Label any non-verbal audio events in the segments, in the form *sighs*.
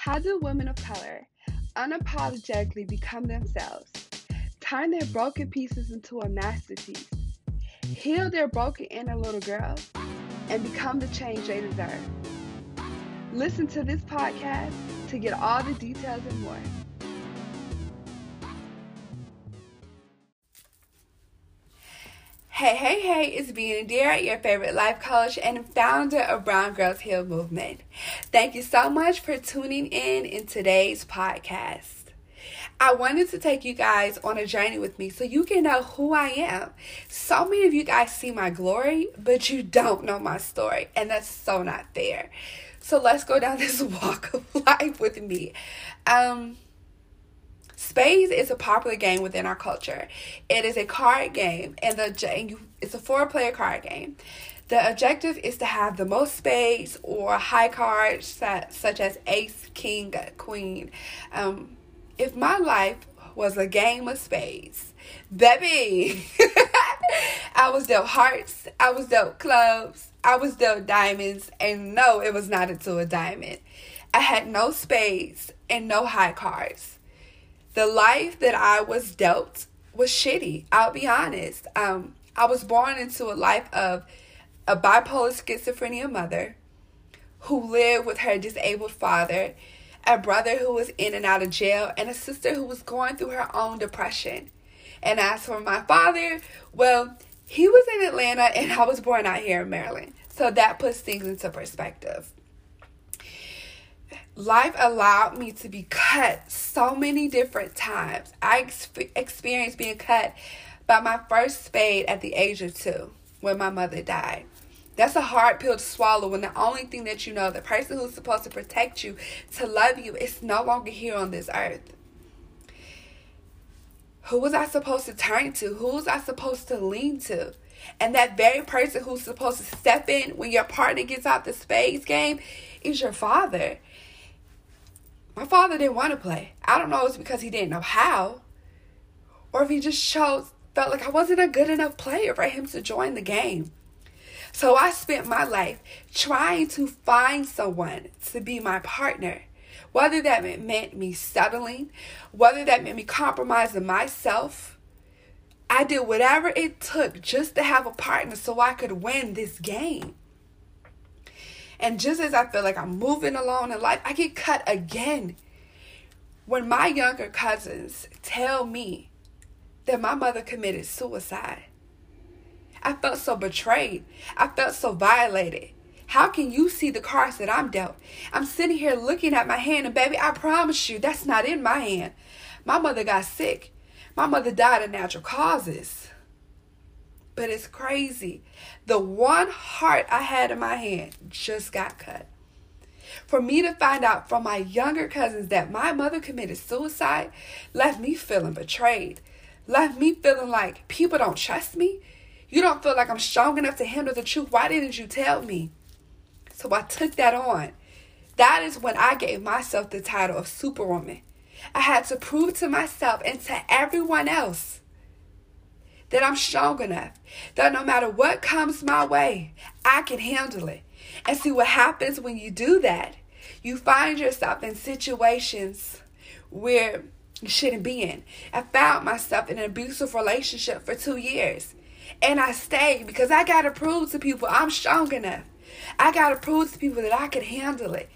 How do women of color unapologetically become themselves, turn their broken pieces into a masterpiece, heal their broken inner little girl, and become the change they deserve? Listen to this podcast to get all the details and more. Hey, hey, hey, it's Being Dear, your favorite life coach and founder of Brown Girls Heal Movement. Thank you so much for tuning in in today's podcast. I wanted to take you guys on a journey with me so you can know who I am. So many of you guys see my glory, but you don't know my story, and that's so not fair. So let's go down *laughs* this walk of life with me. Um, Spades is a popular game within our culture. It is a card game, and the it's a four-player card game. The objective is to have the most spades or high cards such as ace, king, queen. Um, if my life was a game of spades, baby, *laughs* I was dealt hearts, I was dealt clubs, I was dealt diamonds, and no, it was not into a diamond. I had no spades and no high cards the life that I was dealt was shitty. I'll be honest. Um, I was born into a life of a bipolar schizophrenia mother who lived with her disabled father, a brother who was in and out of jail, and a sister who was going through her own depression. And as for my father, well, he was in Atlanta and I was born out here in Maryland. So that puts things into perspective life allowed me to be cut so many different times. I ex- experienced being cut by my first spade at the age of two when my mother died. That's a hard pill to swallow when the only thing that you know, the person who's supposed to protect you, to love you, is no longer here on this earth. Who was I supposed to turn to? Who was I supposed to lean to? And that very person who's supposed to step in when your partner gets out the spades game is your father. My father didn't want to play. I don't know if it's because he didn't know how, or if he just chose felt like I wasn't a good enough player for him to join the game. So I spent my life trying to find someone to be my partner. Whether that meant me settling, whether that meant me compromising myself, I did whatever it took just to have a partner so I could win this game. And just as I feel like I'm moving along in life, I get cut again. When my younger cousins tell me that my mother committed suicide, I felt so betrayed. I felt so violated. How can you see the cards that I'm dealt? I'm sitting here looking at my hand, and baby, I promise you, that's not in my hand. My mother got sick. My mother died of natural causes. But it's crazy. The one heart I had in my hand just got cut. For me to find out from my younger cousins that my mother committed suicide left me feeling betrayed. Left me feeling like people don't trust me. You don't feel like I'm strong enough to handle the truth. Why didn't you tell me? So I took that on. That is when I gave myself the title of Superwoman. I had to prove to myself and to everyone else that I'm strong enough, that no matter what comes my way, I can handle it. And see what happens when you do that. You find yourself in situations where you shouldn't be in. I found myself in an abusive relationship for two years. And I stayed because I got to prove to people I'm strong enough. I got to prove to people that I could handle it.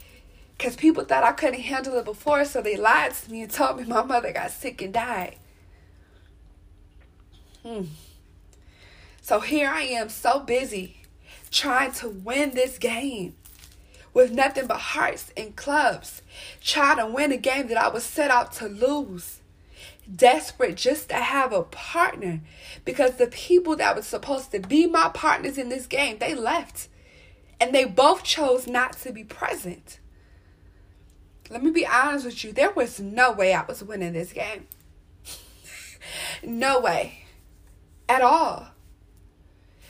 Because people thought I couldn't handle it before, so they lied to me and told me my mother got sick and died. Hmm. So here I am, so busy trying to win this game with nothing but hearts and clubs, trying to win a game that I was set out to lose. Desperate just to have a partner because the people that were supposed to be my partners in this game, they left. And they both chose not to be present. Let me be honest with you, there was no way I was winning this game. *laughs* no way at all.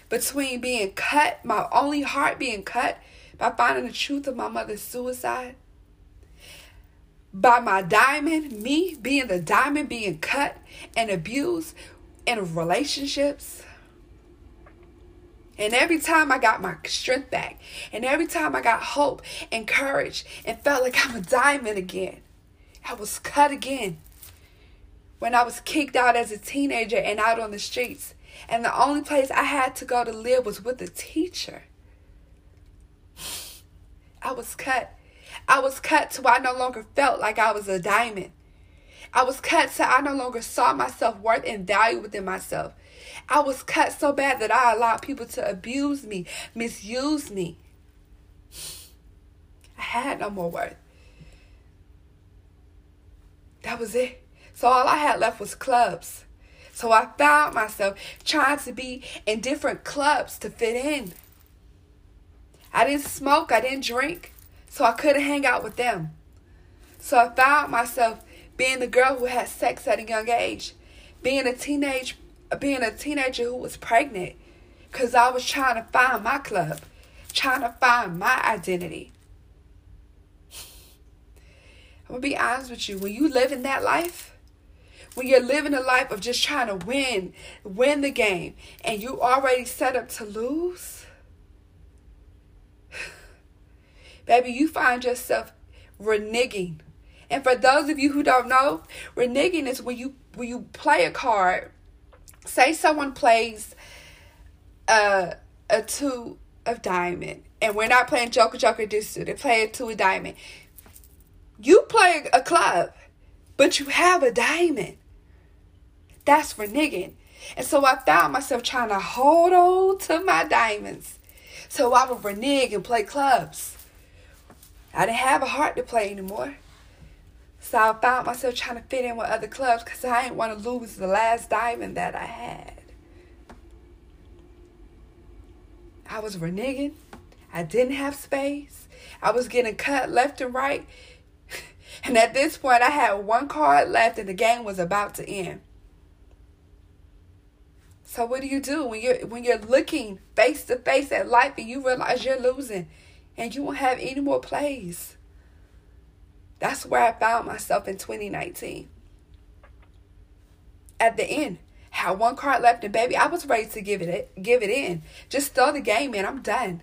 Between being cut, my only heart being cut by finding the truth of my mother's suicide, by my diamond, me being the diamond being cut and abused in relationships. And every time I got my strength back, and every time I got hope and courage and felt like I'm a diamond again, I was cut again. When I was kicked out as a teenager and out on the streets, and the only place I had to go to live was with a teacher. I was cut. I was cut to I no longer felt like I was a diamond. I was cut so I no longer saw myself worth and value within myself. I was cut so bad that I allowed people to abuse me, misuse me. I had no more worth. That was it. So all I had left was clubs. So I found myself trying to be in different clubs to fit in. I didn't smoke, I didn't drink, so I couldn't hang out with them. So I found myself being the girl who had sex at a young age, being a teenage being a teenager who was pregnant cuz I was trying to find my club, trying to find my identity. I'm going to be honest with you, when you live in that life, when you're living a life of just trying to win, win the game, and you already set up to lose, *sighs* baby, you find yourself reneging. And for those of you who don't know, reneging is when you when you play a card. Say someone plays a a two of diamond, and we're not playing Joker Joker Deuce. They play a two of diamond. You play a club, but you have a diamond. That's for reneging. And so I found myself trying to hold on to my diamonds. So I would renege and play clubs. I didn't have a heart to play anymore. So I found myself trying to fit in with other clubs because I didn't want to lose the last diamond that I had. I was reneging. I didn't have space. I was getting cut left and right. *laughs* And at this point, I had one card left and the game was about to end. So what do you do when you're when you're looking face to face at life and you realize you're losing and you won't have any more plays? That's where I found myself in 2019. At the end, had one card left and baby, I was ready to give it give it in. Just throw the game in. I'm done.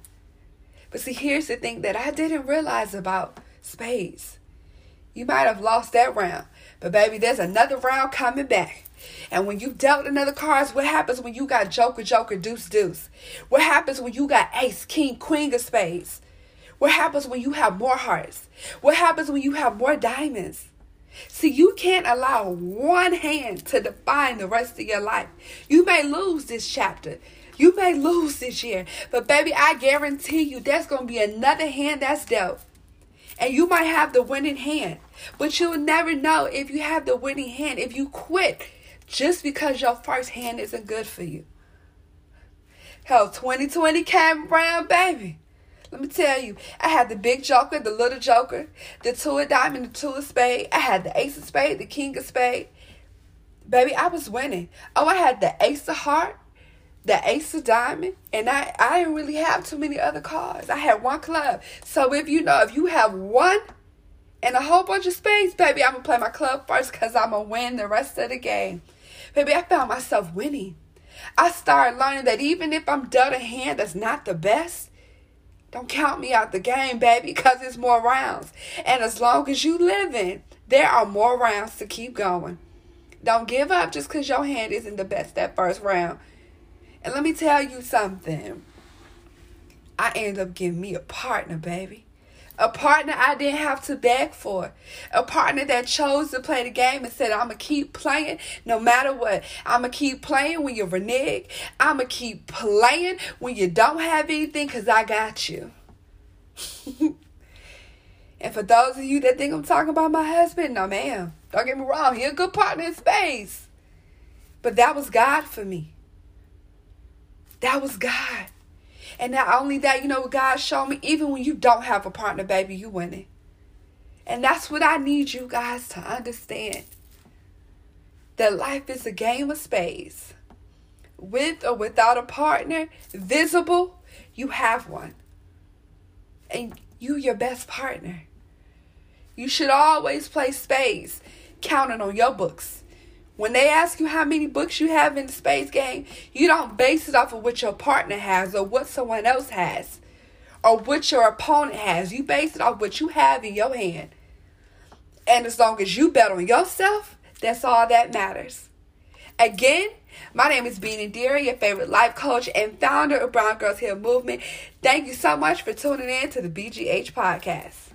But see, here's the thing that I didn't realize about spades. You might have lost that round, but baby, there's another round coming back. And when you dealt another cards, what happens when you got Joker, Joker, Deuce, Deuce? What happens when you got Ace, King, Queen of Spades? What happens when you have more hearts? What happens when you have more diamonds? See, you can't allow one hand to define the rest of your life. You may lose this chapter. You may lose this year. But baby, I guarantee you there's going to be another hand that's dealt. And you might have the winning hand. But you'll never know if you have the winning hand if you quit just because your first hand isn't good for you. Hell, 2020 came around, baby. Let me tell you, I had the big joker, the little joker, the two of diamond, the two of spade. I had the ace of spade, the king of spade. Baby, I was winning. Oh, I had the ace of heart, the ace of diamond, and I, I didn't really have too many other cards. I had one club. So if you know, if you have one and a whole bunch of spades, baby, I'm going to play my club first because I'm going to win the rest of the game. Baby, I found myself winning. I started learning that even if I'm dealt a hand that's not the best, don't count me out the game, baby, because it's more rounds. And as long as you living, there are more rounds to keep going. Don't give up just because your hand isn't the best that first round. And let me tell you something. I ended up getting me a partner, baby. A partner I didn't have to beg for. A partner that chose to play the game and said, I'm going to keep playing no matter what. I'm going to keep playing when you renege. I'm going to keep playing when you don't have anything because I got you. *laughs* and for those of you that think I'm talking about my husband, no, ma'am. Don't get me wrong. He's a good partner in spades. But that was God for me. That was God. And not only that, you know God showed me? Even when you don't have a partner, baby, you winning. And that's what I need you guys to understand. That life is a game of spades. With or without a partner, visible, you have one. And you your best partner. You should always play spades, counting on your books. When they ask you how many books you have in the spades game, you don't base it off of what your partner has or what someone else has or what your opponent has. You base it off what you have in your hand. And as long as you bet on yourself, that's all that matters. Again, my name is Beanie Deary, your favorite life coach and founder of Brown Girls Heal Movement. Thank you so much for tuning in to the BGH podcast.